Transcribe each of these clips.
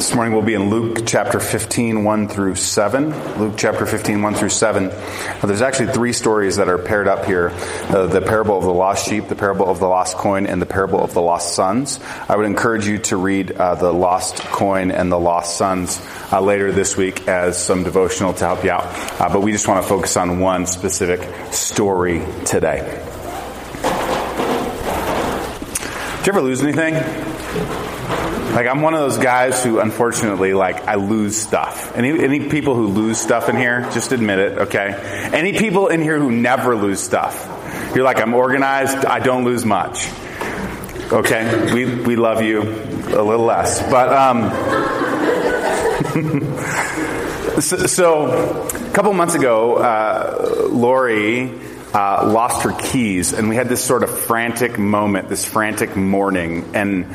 This morning we'll be in Luke chapter 15, 1 through 7. Luke chapter 15, 1 through 7. Now, there's actually three stories that are paired up here. Uh, the parable of the lost sheep, the parable of the lost coin, and the parable of the lost sons. I would encourage you to read uh, the lost coin and the lost sons uh, later this week as some devotional to help you out. Uh, but we just want to focus on one specific story today. Did you ever lose anything? Like I'm one of those guys who unfortunately like I lose stuff. Any any people who lose stuff in here, just admit it, okay? Any people in here who never lose stuff. You're like I'm organized, I don't lose much. Okay? We we love you a little less. But um so, so, a couple months ago, uh, Lori uh, lost her keys, and we had this sort of frantic moment, this frantic morning, and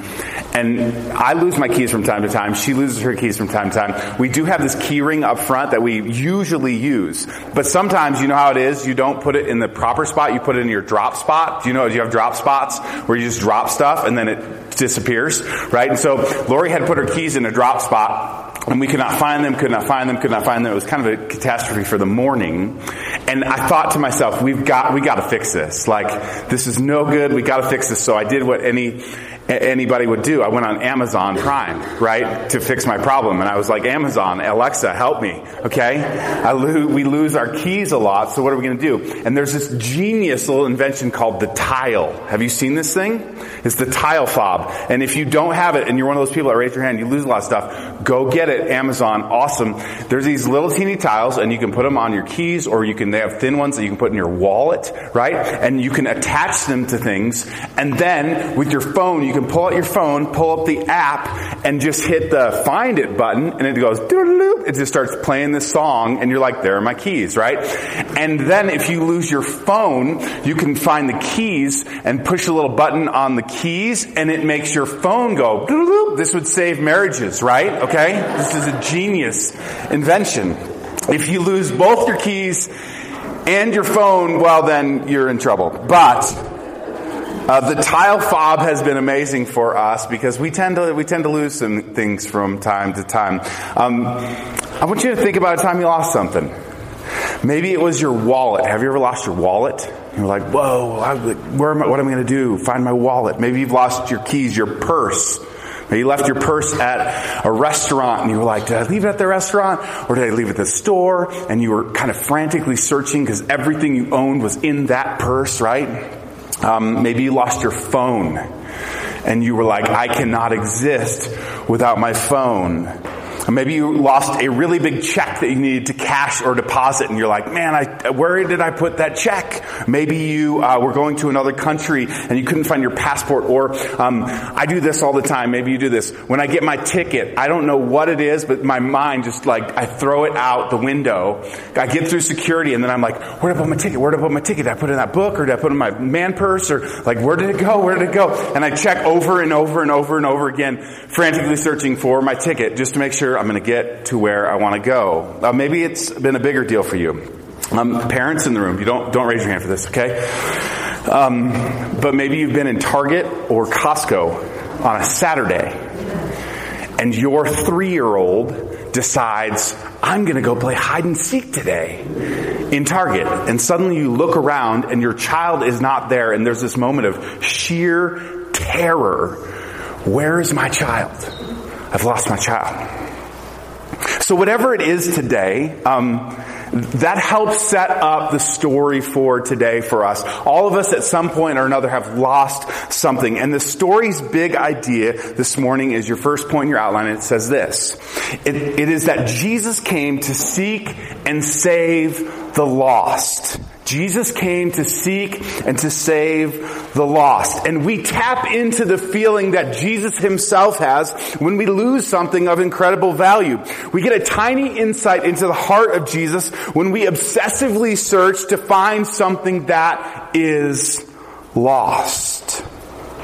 and I lose my keys from time to time. She loses her keys from time to time. We do have this key ring up front that we usually use, but sometimes you know how it is. You don't put it in the proper spot. You put it in your drop spot. Do you know? Do you have drop spots where you just drop stuff and then it disappears, right? And so Lori had put her keys in a drop spot and we could not find them, could not find them, could not find them. It was kind of a catastrophe for the morning. And I thought to myself, we've got, we got to fix this. Like, this is no good. We got to fix this. So I did what any anybody would do. I went on Amazon Prime, right, to fix my problem. And I was like, Amazon, Alexa, help me. Okay? Lo- we lose our keys a lot, so what are we going to do? And there's this genius little invention called the tile. Have you seen this thing? It's the tile fob. And if you don't have it and you're one of those people that raise your hand, you lose a lot of stuff, go get it. Amazon, awesome. There's these little teeny tiles and you can put them on your keys or you can, they have thin ones that you can put in your wallet, right? And you can attach them to things. And then with your phone, you can pull out your phone, pull up the app, and just hit the find it button, and it goes, it just starts playing this song, and you're like, there are my keys, right? And then if you lose your phone, you can find the keys and push a little button on the keys, and it makes your phone go, this would save marriages, right? Okay? This is a genius invention. If you lose both your keys and your phone, well then you're in trouble. But uh, the tile fob has been amazing for us because we tend to we tend to lose some things from time to time. Um, I want you to think about a time you lost something. Maybe it was your wallet. Have you ever lost your wallet? You're like, whoa, I, where am I, what am I going to do? Find my wallet. Maybe you've lost your keys, your purse. Maybe you left your purse at a restaurant and you were like, did I leave it at the restaurant or did I leave it at the store? And you were kind of frantically searching because everything you owned was in that purse, right? Um, maybe you lost your phone and you were like, I cannot exist without my phone. Maybe you lost a really big check that you needed to cash or deposit and you're like, man, I, where did I put that check? Maybe you uh, were going to another country and you couldn't find your passport or um, I do this all the time. Maybe you do this. When I get my ticket, I don't know what it is, but my mind just like, I throw it out the window. I get through security and then I'm like, where did I put my ticket? Where did I put my ticket? Did I put it in that book or did I put it in my man purse or like, where did it go? Where did it go? And I check over and over and over and over again, frantically searching for my ticket just to make sure I'm going to get to where I want to go. Uh, maybe it's been a bigger deal for you. Um, parents in the room, you don't don't raise your hand for this, okay? Um, but maybe you've been in Target or Costco on a Saturday, and your three-year-old decides, "I'm going to go play hide and seek today." in Target, and suddenly you look around and your child is not there, and there's this moment of sheer terror. Where is my child? I've lost my child. So whatever it is today, um, that helps set up the story for today for us. All of us at some point or another have lost something. And the story's big idea this morning is your first point in your outline. And it says this. It, it is that Jesus came to seek and save the lost. Jesus came to seek and to save the lost. And we tap into the feeling that Jesus himself has when we lose something of incredible value. We get a tiny insight into the heart of Jesus when we obsessively search to find something that is lost.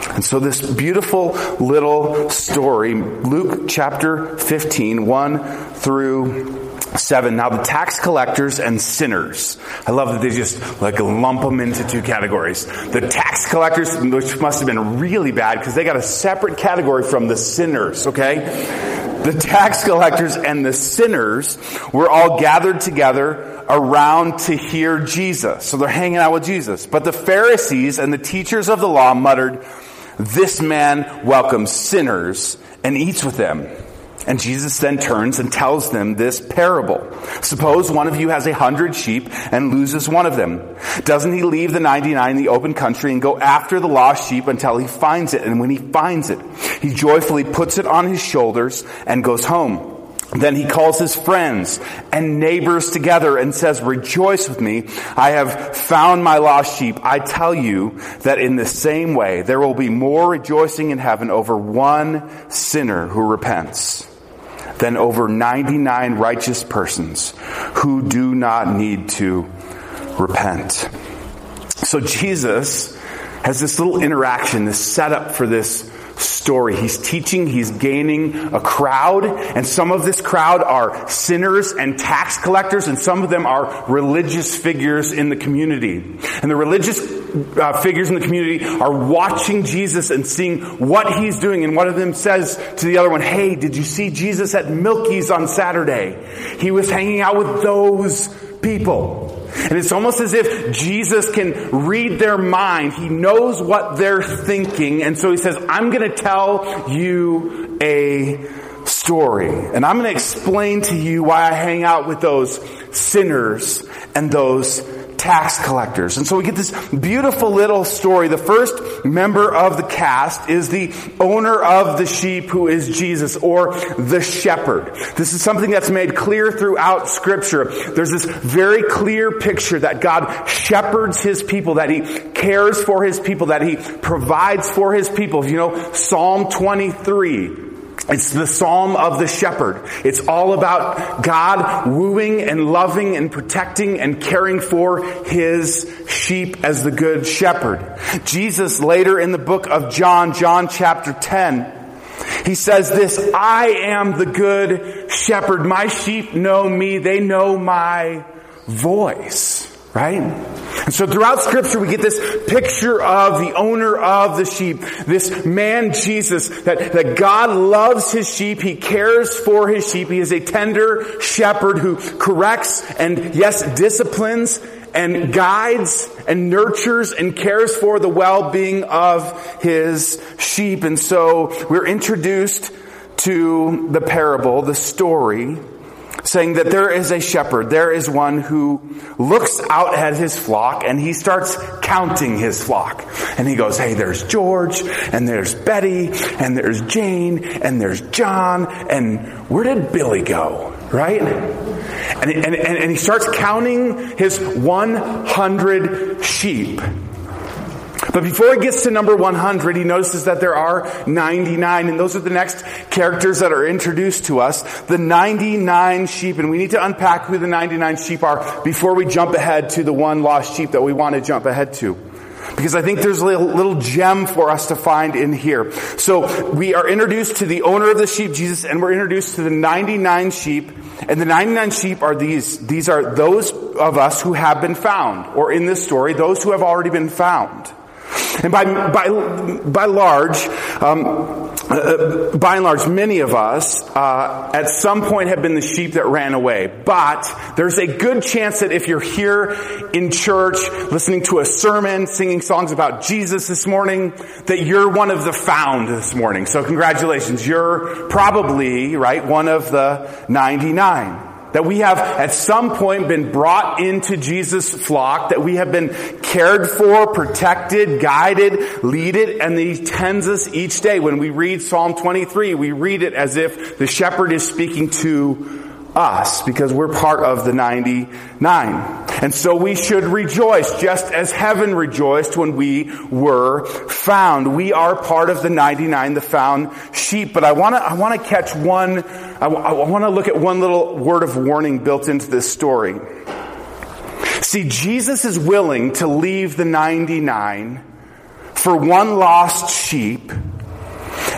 And so this beautiful little story, Luke chapter 15, 1 through 7. Now the tax collectors and sinners. I love that they just like lump them into two categories. The tax collectors, which must have been really bad because they got a separate category from the sinners, okay? the tax collectors and the sinners were all gathered together around to hear Jesus. So they're hanging out with Jesus. But the Pharisees and the teachers of the law muttered, this man welcomes sinners and eats with them. And Jesus then turns and tells them this parable. Suppose one of you has a hundred sheep and loses one of them. Doesn't he leave the 99 in the open country and go after the lost sheep until he finds it? And when he finds it, he joyfully puts it on his shoulders and goes home. Then he calls his friends and neighbors together and says, rejoice with me. I have found my lost sheep. I tell you that in the same way, there will be more rejoicing in heaven over one sinner who repents than over 99 righteous persons who do not need to repent. So Jesus has this little interaction, this setup for this story. He's teaching, he's gaining a crowd, and some of this crowd are sinners and tax collectors, and some of them are religious figures in the community. And the religious uh, figures in the community are watching Jesus and seeing what he's doing, and one of them says to the other one, Hey, did you see Jesus at Milkie's on Saturday? He was hanging out with those people. And it's almost as if Jesus can read their mind. He knows what they're thinking. And so he says, I'm going to tell you a story. And I'm going to explain to you why I hang out with those sinners and those tax collectors. And so we get this beautiful little story. The first member of the cast is the owner of the sheep who is Jesus or the shepherd. This is something that's made clear throughout scripture. There's this very clear picture that God shepherds his people, that he cares for his people, that he provides for his people. You know, Psalm 23 it's the Psalm of the shepherd. It's all about God wooing and loving and protecting and caring for his sheep as the good shepherd. Jesus later in the book of John, John chapter 10, he says this, I am the good shepherd. My sheep know me. They know my voice. Right? And so throughout scripture we get this picture of the owner of the sheep, this man Jesus, that, that God loves his sheep, he cares for his sheep, he is a tender shepherd who corrects and yes, disciplines and guides and nurtures and cares for the well-being of his sheep. And so we're introduced to the parable, the story, saying that there is a shepherd, there is one who looks out at his flock and he starts counting his flock. And he goes, hey, there's George, and there's Betty, and there's Jane, and there's John, and where did Billy go? Right? And, and, and, he starts counting his 100 sheep. But before he gets to number 100, he notices that there are 99, and those are the next characters that are introduced to us. The 99 sheep, and we need to unpack who the 99 sheep are before we jump ahead to the one lost sheep that we want to jump ahead to. Because I think there's a little, little gem for us to find in here. So we are introduced to the owner of the sheep, Jesus, and we're introduced to the 99 sheep. And the 99 sheep are these, these are those of us who have been found, or in this story, those who have already been found. And by, by, by large, um, uh, by and large, many of us uh, at some point have been the sheep that ran away. But there's a good chance that if you're here in church, listening to a sermon, singing songs about Jesus this morning, that you're one of the found this morning. So congratulations. You're probably, right, one of the 99. That we have at some point been brought into Jesus' flock, that we have been cared for, protected, guided, leaded, and He tends us each day. When we read Psalm 23, we read it as if the shepherd is speaking to us because we're part of the 99. And so we should rejoice just as heaven rejoiced when we were found. We are part of the 99, the found sheep. But I want to, I want to catch one, I, want to look at one little word of warning built into this story. See, Jesus is willing to leave the 99 for one lost sheep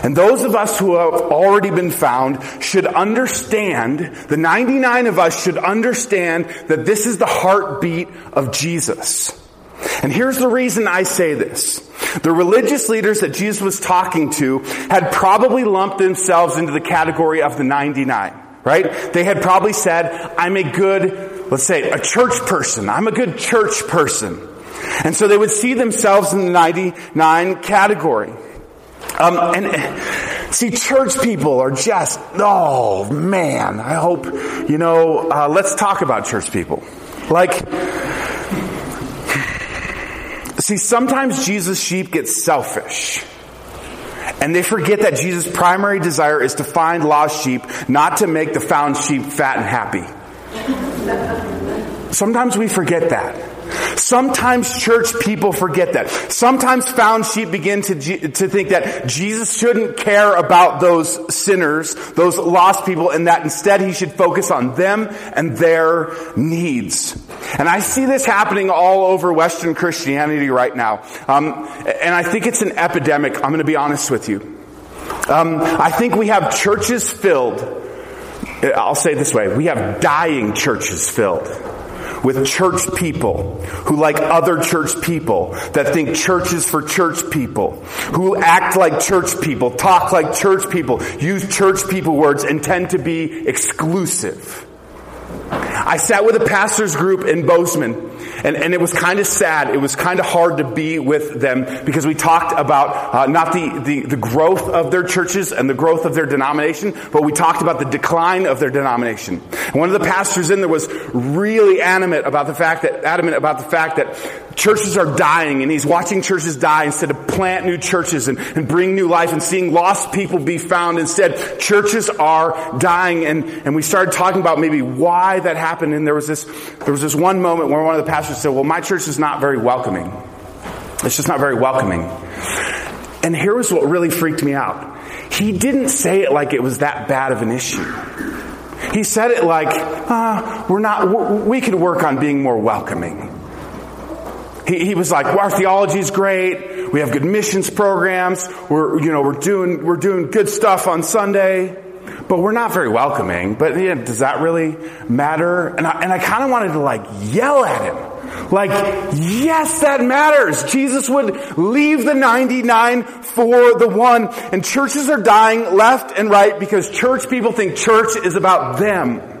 and those of us who have already been found should understand, the 99 of us should understand that this is the heartbeat of Jesus. And here's the reason I say this. The religious leaders that Jesus was talking to had probably lumped themselves into the category of the 99, right? They had probably said, I'm a good, let's say, a church person. I'm a good church person. And so they would see themselves in the 99 category. Um, and see, church people are just, oh man, I hope, you know, uh, let's talk about church people. Like, see, sometimes Jesus' sheep get selfish. And they forget that Jesus' primary desire is to find lost sheep, not to make the found sheep fat and happy. Sometimes we forget that. Sometimes church people forget that. Sometimes found sheep begin to, to think that Jesus shouldn't care about those sinners, those lost people, and that instead he should focus on them and their needs. And I see this happening all over Western Christianity right now. Um, and I think it's an epidemic. I'm going to be honest with you. Um, I think we have churches filled. I'll say this way. We have dying churches filled with church people who like other church people, that think church is for church people, who act like church people, talk like church people, use church people words and tend to be exclusive. I sat with a pastor's group in Bozeman and, and it was kind of sad. It was kind of hard to be with them because we talked about uh, not the, the, the growth of their churches and the growth of their denomination, but we talked about the decline of their denomination. And one of the pastors in there was really animate about the fact that, adamant about the fact that churches are dying and he's watching churches die instead of plant new churches and, and bring new life and seeing lost people be found. Instead, churches are dying and, and we started talking about maybe why that happened. And there was this, there was this one moment where one of the pastors said, well, my church is not very welcoming. It's just not very welcoming. And here was what really freaked me out. He didn't say it like it was that bad of an issue. He said it like, uh, we're not, we could work on being more welcoming. He, he was like, well, our theology is great. We have good missions programs. We're, you know, we're doing, we're doing good stuff on Sunday, but we're not very welcoming. But yeah, does that really matter? And I, and I kind of wanted to like yell at him. Like, yes, that matters. Jesus would leave the 99 for the one. And churches are dying left and right because church people think church is about them.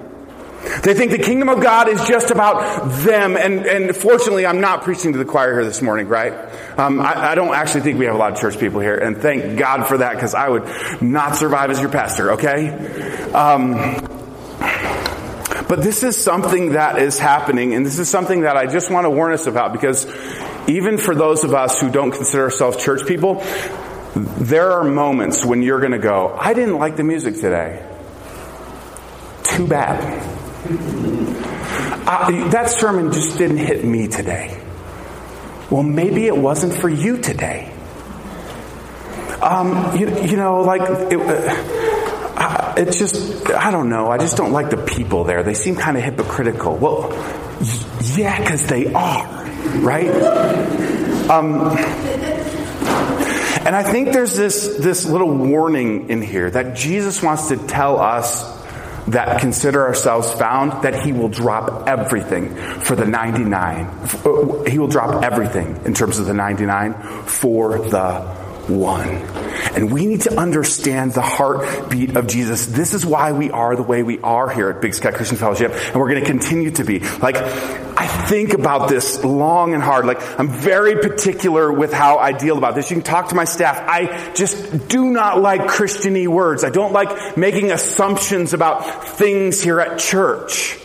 They think the kingdom of God is just about them. And, and fortunately, I'm not preaching to the choir here this morning, right? Um, I, I, don't actually think we have a lot of church people here. And thank God for that because I would not survive as your pastor, okay? Um, but this is something that is happening, and this is something that I just want to warn us about because even for those of us who don't consider ourselves church people, there are moments when you're going to go, I didn't like the music today. Too bad. Uh, that sermon just didn't hit me today. Well, maybe it wasn't for you today. Um, you, you know, like, it, uh, it's just, I don't know. I just don't like the people there. They seem kind of hypocritical. Well, yeah, because they are, right? Um, and I think there's this, this little warning in here that Jesus wants to tell us that consider ourselves found, that he will drop everything for the 99. Uh, he will drop everything in terms of the 99 for the one. And we need to understand the heartbeat of Jesus. This is why we are the way we are here at Big Sky Christian Fellowship, and we're going to continue to be. Like, I think about this long and hard. Like, I'm very particular with how I deal about this. You can talk to my staff. I just do not like Christiany words. I don't like making assumptions about things here at church.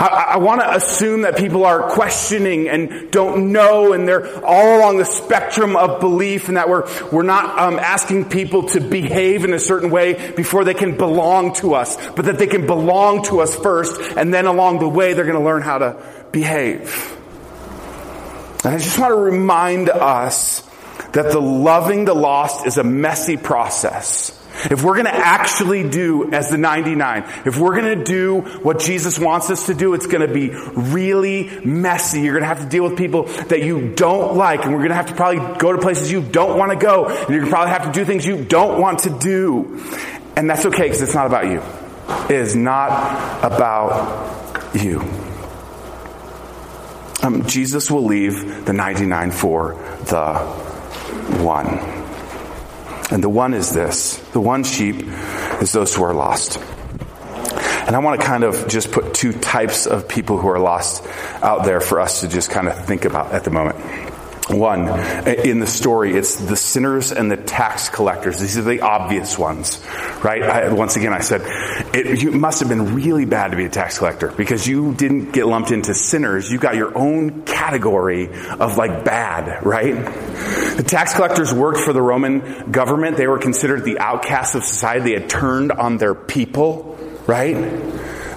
I, I want to assume that people are questioning and don't know and they're all along the spectrum of belief and that we're, we're not um, asking people to behave in a certain way before they can belong to us, but that they can belong to us first and then along the way they're going to learn how to behave. And I just want to remind us that the loving the lost is a messy process. If we're going to actually do as the 99, if we're going to do what Jesus wants us to do, it's going to be really messy. You're going to have to deal with people that you don't like, and we're going to have to probably go to places you don't want to go, and you're going to probably have to do things you don't want to do. And that's okay because it's not about you. It is not about you. um, Jesus will leave the 99 for the one. And the one is this the one sheep is those who are lost. And I want to kind of just put two types of people who are lost out there for us to just kind of think about at the moment. One, in the story, it's the sinners and the tax collectors. These are the obvious ones, right? I, once again, I said, it you must have been really bad to be a tax collector because you didn't get lumped into sinners. You got your own category of like bad, right? The tax collectors worked for the Roman government. They were considered the outcasts of society. They had turned on their people, right?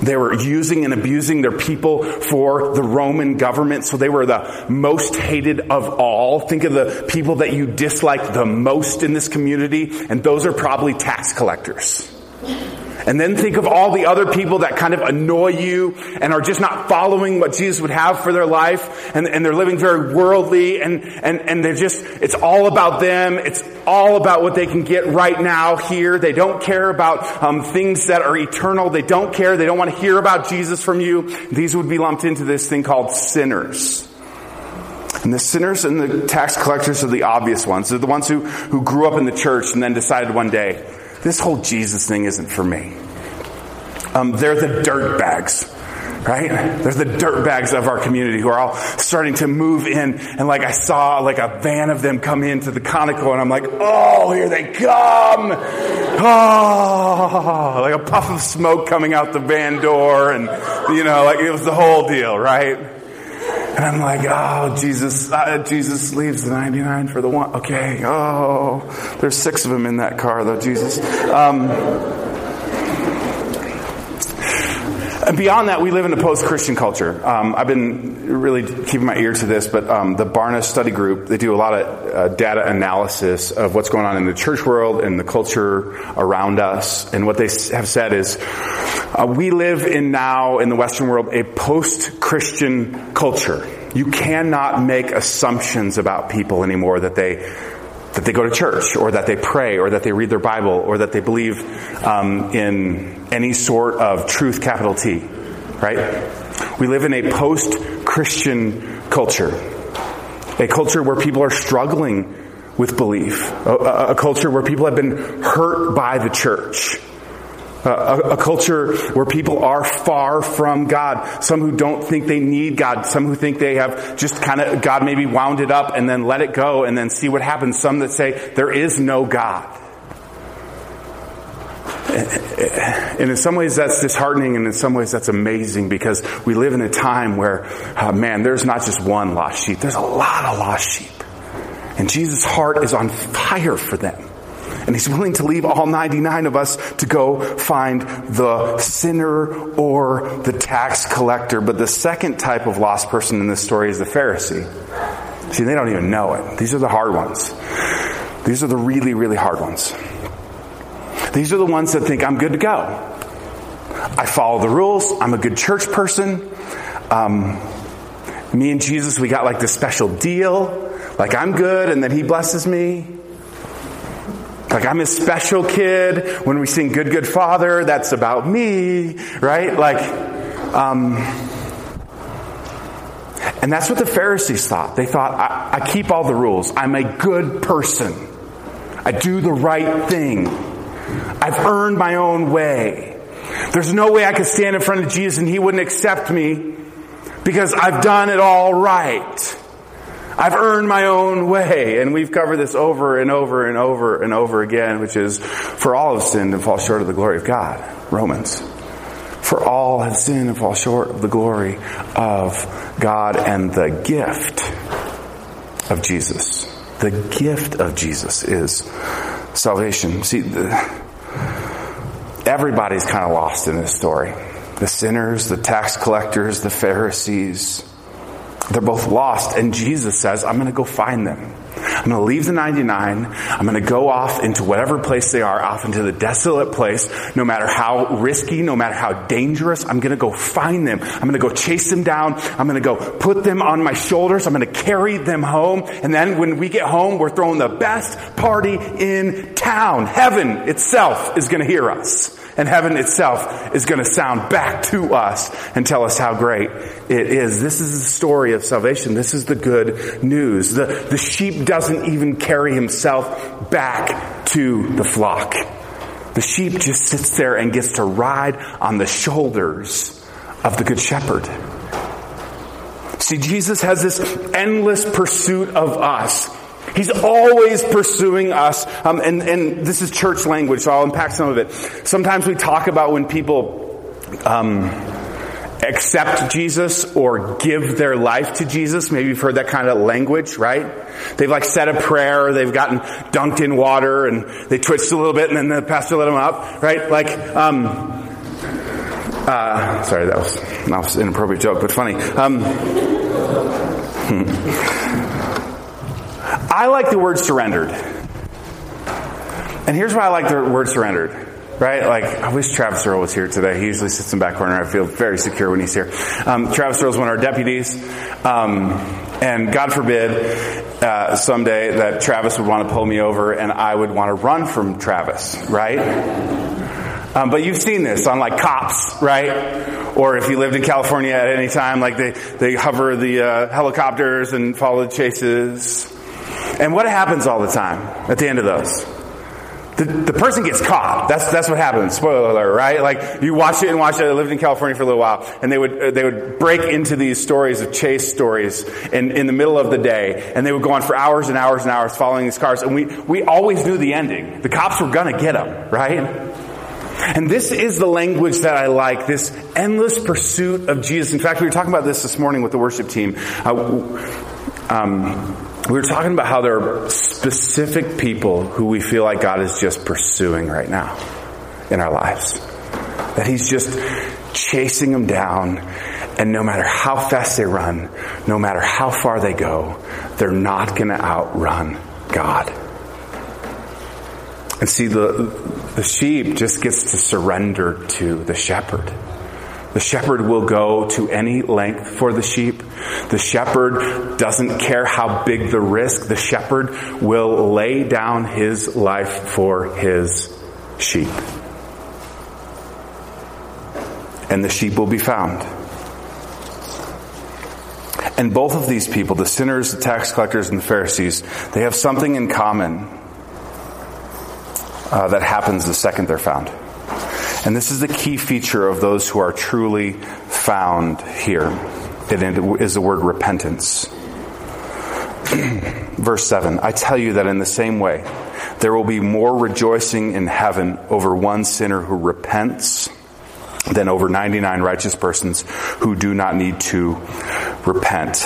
They were using and abusing their people for the Roman government, so they were the most hated of all. Think of the people that you dislike the most in this community, and those are probably tax collectors. And then think of all the other people that kind of annoy you and are just not following what Jesus would have for their life and, and they're living very worldly and, and, and they're just, it's all about them. It's all about what they can get right now here. They don't care about um, things that are eternal. They don't care. They don't want to hear about Jesus from you. These would be lumped into this thing called sinners. And the sinners and the tax collectors are the obvious ones. They're the ones who, who grew up in the church and then decided one day, this whole Jesus thing isn't for me. Um, they're the dirt bags right? They're the dirt bags of our community who are all starting to move in. And like I saw like a van of them come into the conical and I'm like, oh, here they come. Oh, like a puff of smoke coming out the van door. And, you know, like it was the whole deal, right? And I'm like, oh, Jesus, uh, Jesus leaves the 99 for the one. Okay. Oh, there's six of them in that car though, Jesus. Um, and beyond that, we live in a post-Christian culture. Um, I've been really keeping my ear to this, but um, the Barna Study Group they do a lot of uh, data analysis of what's going on in the church world and the culture around us. And what they have said is, uh, we live in now in the Western world a post-Christian culture. You cannot make assumptions about people anymore that they that they go to church or that they pray or that they read their Bible or that they believe um, in any sort of truth, capital T, right? We live in a post-Christian culture, a culture where people are struggling with belief, a, a culture where people have been hurt by the church. A, a, culture where people are far from God. Some who don't think they need God. Some who think they have just kind of, God maybe wound it up and then let it go and then see what happens. Some that say there is no God. And in some ways that's disheartening and in some ways that's amazing because we live in a time where, uh, man, there's not just one lost sheep. There's a lot of lost sheep. And Jesus' heart is on fire for them. And he's willing to leave all 99 of us to go find the sinner or the tax collector. But the second type of lost person in this story is the Pharisee. See, they don't even know it. These are the hard ones. These are the really, really hard ones. These are the ones that think I'm good to go. I follow the rules. I'm a good church person. Um, me and Jesus, we got like this special deal. Like I'm good and then he blesses me. Like I'm a special kid. When we sing Good, Good Father, that's about me, right? Like, um, and that's what the Pharisees thought. They thought, I, I keep all the rules. I'm a good person. I do the right thing. I've earned my own way. There's no way I could stand in front of Jesus and he wouldn't accept me because I've done it all right. I've earned my own way. And we've covered this over and over and over and over again, which is for all have sinned and fall short of the glory of God. Romans. For all have sinned and fall short of the glory of God and the gift of Jesus. The gift of Jesus is salvation. See, the, everybody's kind of lost in this story. The sinners, the tax collectors, the Pharisees, they're both lost, and Jesus says, I'm going to go find them. I'm going to leave the 99. I'm going to go off into whatever place they are, off into the desolate place, no matter how risky, no matter how dangerous. I'm going to go find them. I'm going to go chase them down. I'm going to go put them on my shoulders. I'm going to carry them home. And then when we get home, we're throwing the best party in town. Heaven itself is going to hear us. And heaven itself is going to sound back to us and tell us how great it is. This is the story of salvation. This is the good news. The, the sheep doesn't even carry himself back to the flock. The sheep just sits there and gets to ride on the shoulders of the good shepherd. See, Jesus has this endless pursuit of us. He's always pursuing us. Um, and, and this is church language, so I'll unpack some of it. Sometimes we talk about when people um, accept Jesus or give their life to Jesus. Maybe you've heard that kind of language, right? They've like said a prayer, they've gotten dunked in water, and they twitched a little bit, and then the pastor let them up, right? Like, um, uh, sorry, that was, an inappropriate joke, but funny. Um, I like the word surrendered. And here's why I like the word surrendered. Right? Like, I wish Travis Earl was here today. He usually sits in the back corner. I feel very secure when he's here. Um, Travis Earl is one of our deputies. Um, and God forbid, uh, someday that Travis would want to pull me over and I would want to run from Travis, right? Um, but you've seen this on like cops, right? Or if you lived in California at any time, like they, they hover the uh, helicopters and follow the chases. And what happens all the time at the end of those? The, the person gets caught. That's that's what happens. Spoiler alert, right? Like you watch it and watch it. I lived in California for a little while, and they would uh, they would break into these stories of chase stories in in the middle of the day, and they would go on for hours and hours and hours following these cars, and we we always knew the ending. The cops were gonna get them, right? And this is the language that I like, this endless pursuit of Jesus. In fact, we were talking about this this morning with the worship team. Uh, um, we were talking about how there are specific people who we feel like God is just pursuing right now in our lives. That He's just chasing them down, and no matter how fast they run, no matter how far they go, they're not going to outrun God. And see, the, the sheep just gets to surrender to the shepherd. The shepherd will go to any length for the sheep. The shepherd doesn't care how big the risk. The shepherd will lay down his life for his sheep. And the sheep will be found. And both of these people, the sinners, the tax collectors, and the Pharisees, they have something in common uh, that happens the second they're found. And this is the key feature of those who are truly found here. It is the word repentance. Verse 7 I tell you that in the same way, there will be more rejoicing in heaven over one sinner who repents than over 99 righteous persons who do not need to repent.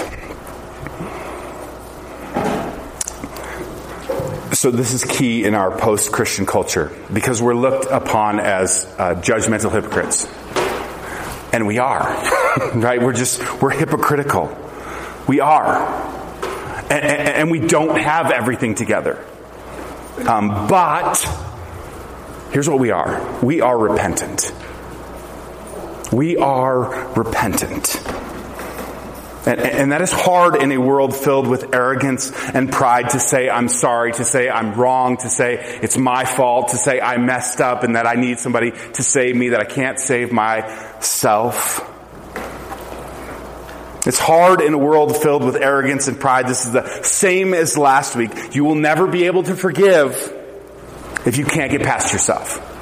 So this is key in our post-Christian culture because we're looked upon as uh, judgmental hypocrites. And we are, right? We're just, we're hypocritical. We are. And, and, and we don't have everything together. Um, but here's what we are. We are repentant. We are repentant. And, and, that is hard in a world filled with arrogance and pride to say, I'm sorry, to say I'm wrong, to say it's my fault, to say I messed up and that I need somebody to save me, that I can't save myself. It's hard in a world filled with arrogance and pride. This is the same as last week. You will never be able to forgive if you can't get past yourself.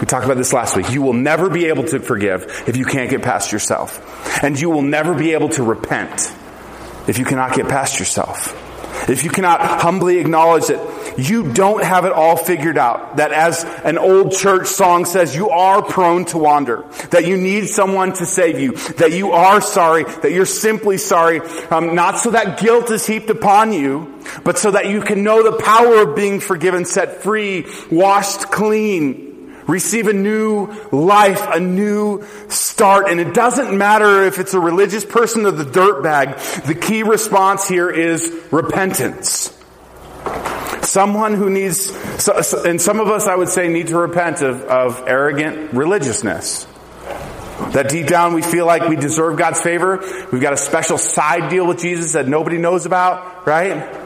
We talked about this last week. You will never be able to forgive if you can't get past yourself. And you will never be able to repent if you cannot get past yourself. If you cannot humbly acknowledge that you don't have it all figured out, that as an old church song says, you are prone to wander, that you need someone to save you, that you are sorry, that you're simply sorry, um, not so that guilt is heaped upon you, but so that you can know the power of being forgiven, set free, washed clean, receive a new life, a new start. And it doesn't matter if it's a religious person or the dirtbag. The key response here is repentance. Someone who needs, and some of us I would say need to repent of, of arrogant religiousness. That deep down we feel like we deserve God's favor. We've got a special side deal with Jesus that nobody knows about, right?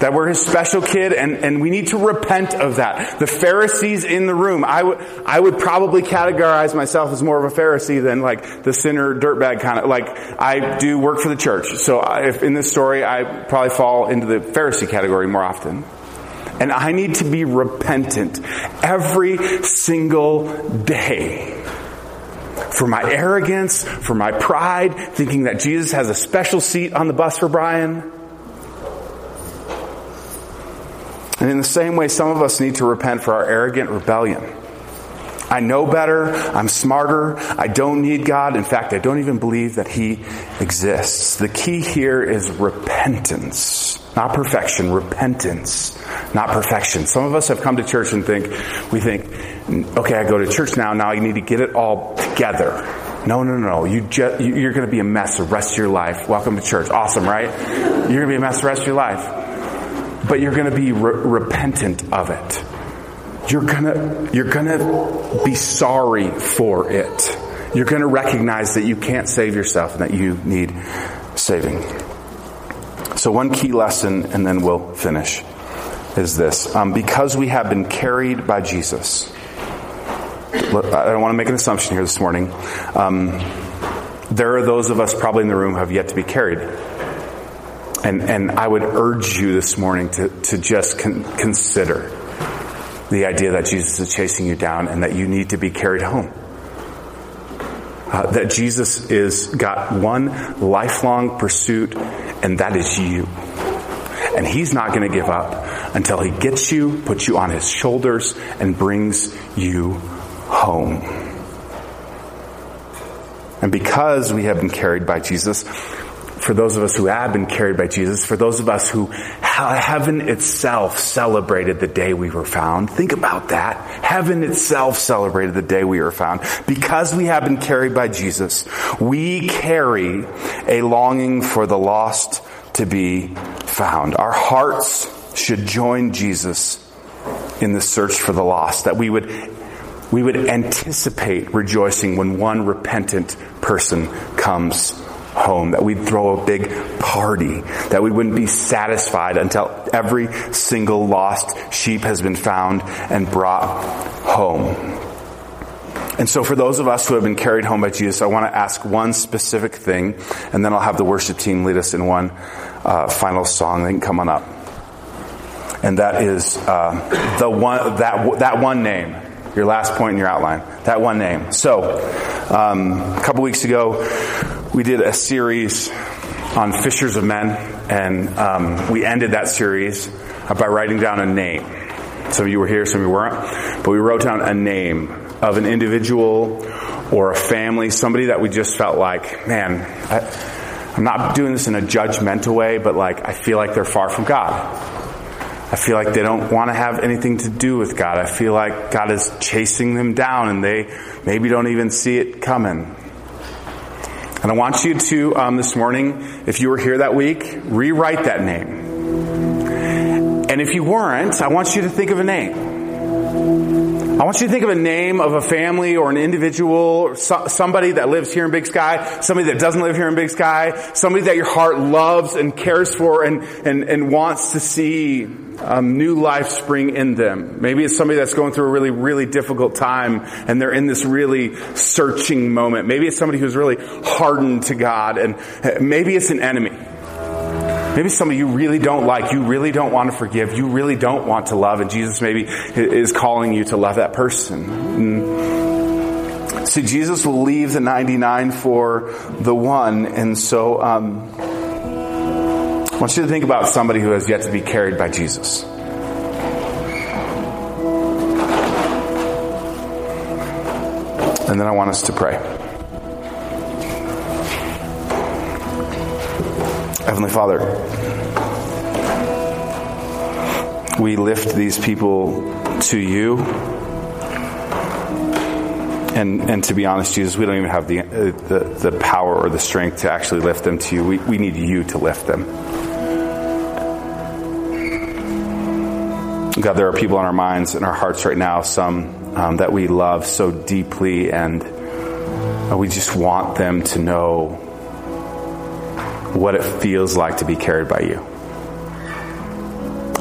That we're his special kid and, and we need to repent of that. The Pharisees in the room, I would, I would probably categorize myself as more of a Pharisee than like the sinner dirtbag kind of, like I do work for the church. So if in this story, I probably fall into the Pharisee category more often. And I need to be repentant every single day for my arrogance, for my pride, thinking that Jesus has a special seat on the bus for Brian. And in the same way, some of us need to repent for our arrogant rebellion. I know better. I'm smarter. I don't need God. In fact, I don't even believe that He exists. The key here is repentance. Not perfection, repentance. Not perfection. Some of us have come to church and think, we think, okay, I go to church now, now I need to get it all together. No, no, no. You just, you're going to be a mess the rest of your life. Welcome to church. Awesome, right? You're going to be a mess the rest of your life but you're going to be re- repentant of it. You're going to you're going to be sorry for it. You're going to recognize that you can't save yourself and that you need saving. So one key lesson, and then we'll finish, is this: um, because we have been carried by Jesus. I don't want to make an assumption here this morning. Um, there are those of us probably in the room who have yet to be carried and, and I would urge you this morning to, to just con- consider the idea that Jesus is chasing you down and that you need to be carried home. Uh, that Jesus is got one lifelong pursuit, and that is you. And he's not going to give up until he gets you, puts you on his shoulders, and brings you home. And because we have been carried by Jesus, for those of us who have been carried by Jesus, for those of us who heaven itself celebrated the day we were found. Think about that. Heaven itself celebrated the day we were found. Because we have been carried by Jesus, we carry a longing for the lost to be found. Our hearts should join Jesus in the search for the lost, that we would we would anticipate rejoicing when one repentant person comes home, that we'd throw a big party, that we wouldn't be satisfied until every single lost sheep has been found and brought home. And so for those of us who have been carried home by Jesus, I want to ask one specific thing, and then I'll have the worship team lead us in one uh, final song. They can come on up. And that is uh, the one that that one name. Your last point in your outline. That one name. So, um, a couple weeks ago, we did a series on fishers of men, and um, we ended that series by writing down a name. Some of you were here, some of you weren't, but we wrote down a name of an individual or a family, somebody that we just felt like, man, I, I'm not doing this in a judgmental way, but like I feel like they're far from God. I feel like they don't want to have anything to do with God. I feel like God is chasing them down and they maybe don't even see it coming. And I want you to, um, this morning, if you were here that week, rewrite that name. And if you weren't, I want you to think of a name. I want you to think of a name of a family or an individual, so, somebody that lives here in Big Sky, somebody that doesn't live here in Big Sky, somebody that your heart loves and cares for and, and, and wants to see um, new life spring in them. Maybe it's somebody that's going through a really, really difficult time and they're in this really searching moment. Maybe it's somebody who's really hardened to God and uh, maybe it's an enemy. Maybe somebody you really don't like, you really don't want to forgive, you really don't want to love, and Jesus maybe is calling you to love that person. And see, Jesus will leave the 99 for the one, and so um, I want you to think about somebody who has yet to be carried by Jesus. And then I want us to pray. Heavenly Father, we lift these people to you. And, and to be honest, Jesus, we don't even have the, uh, the, the power or the strength to actually lift them to you. We, we need you to lift them. God, there are people in our minds and our hearts right now, some um, that we love so deeply, and uh, we just want them to know what it feels like to be carried by you.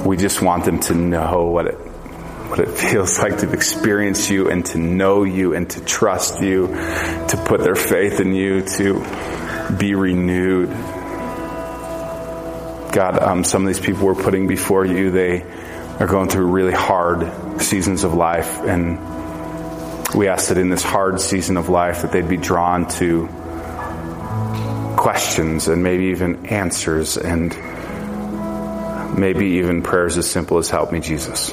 We just want them to know what it what it feels like to experience you and to know you and to trust you, to put their faith in you, to be renewed. God, um, some of these people we're putting before you, they are going through really hard seasons of life, and we ask that in this hard season of life that they'd be drawn to questions and maybe even answers and maybe even prayers as simple as help me jesus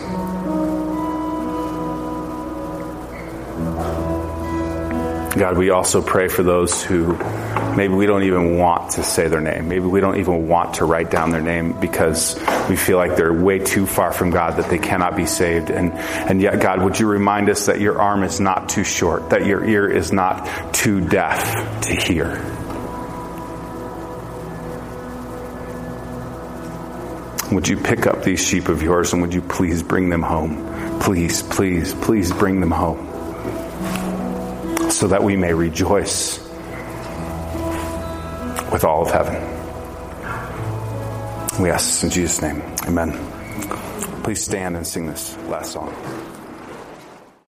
God, we also pray for those who maybe we don't even want to say their name. Maybe we don't even want to write down their name because we feel like they're way too far from God that they cannot be saved. And, and yet, God, would you remind us that your arm is not too short, that your ear is not too deaf to hear? Would you pick up these sheep of yours and would you please bring them home? Please, please, please bring them home so that we may rejoice with all of heaven. We ask in Jesus' name. Amen. Please stand and sing this last song.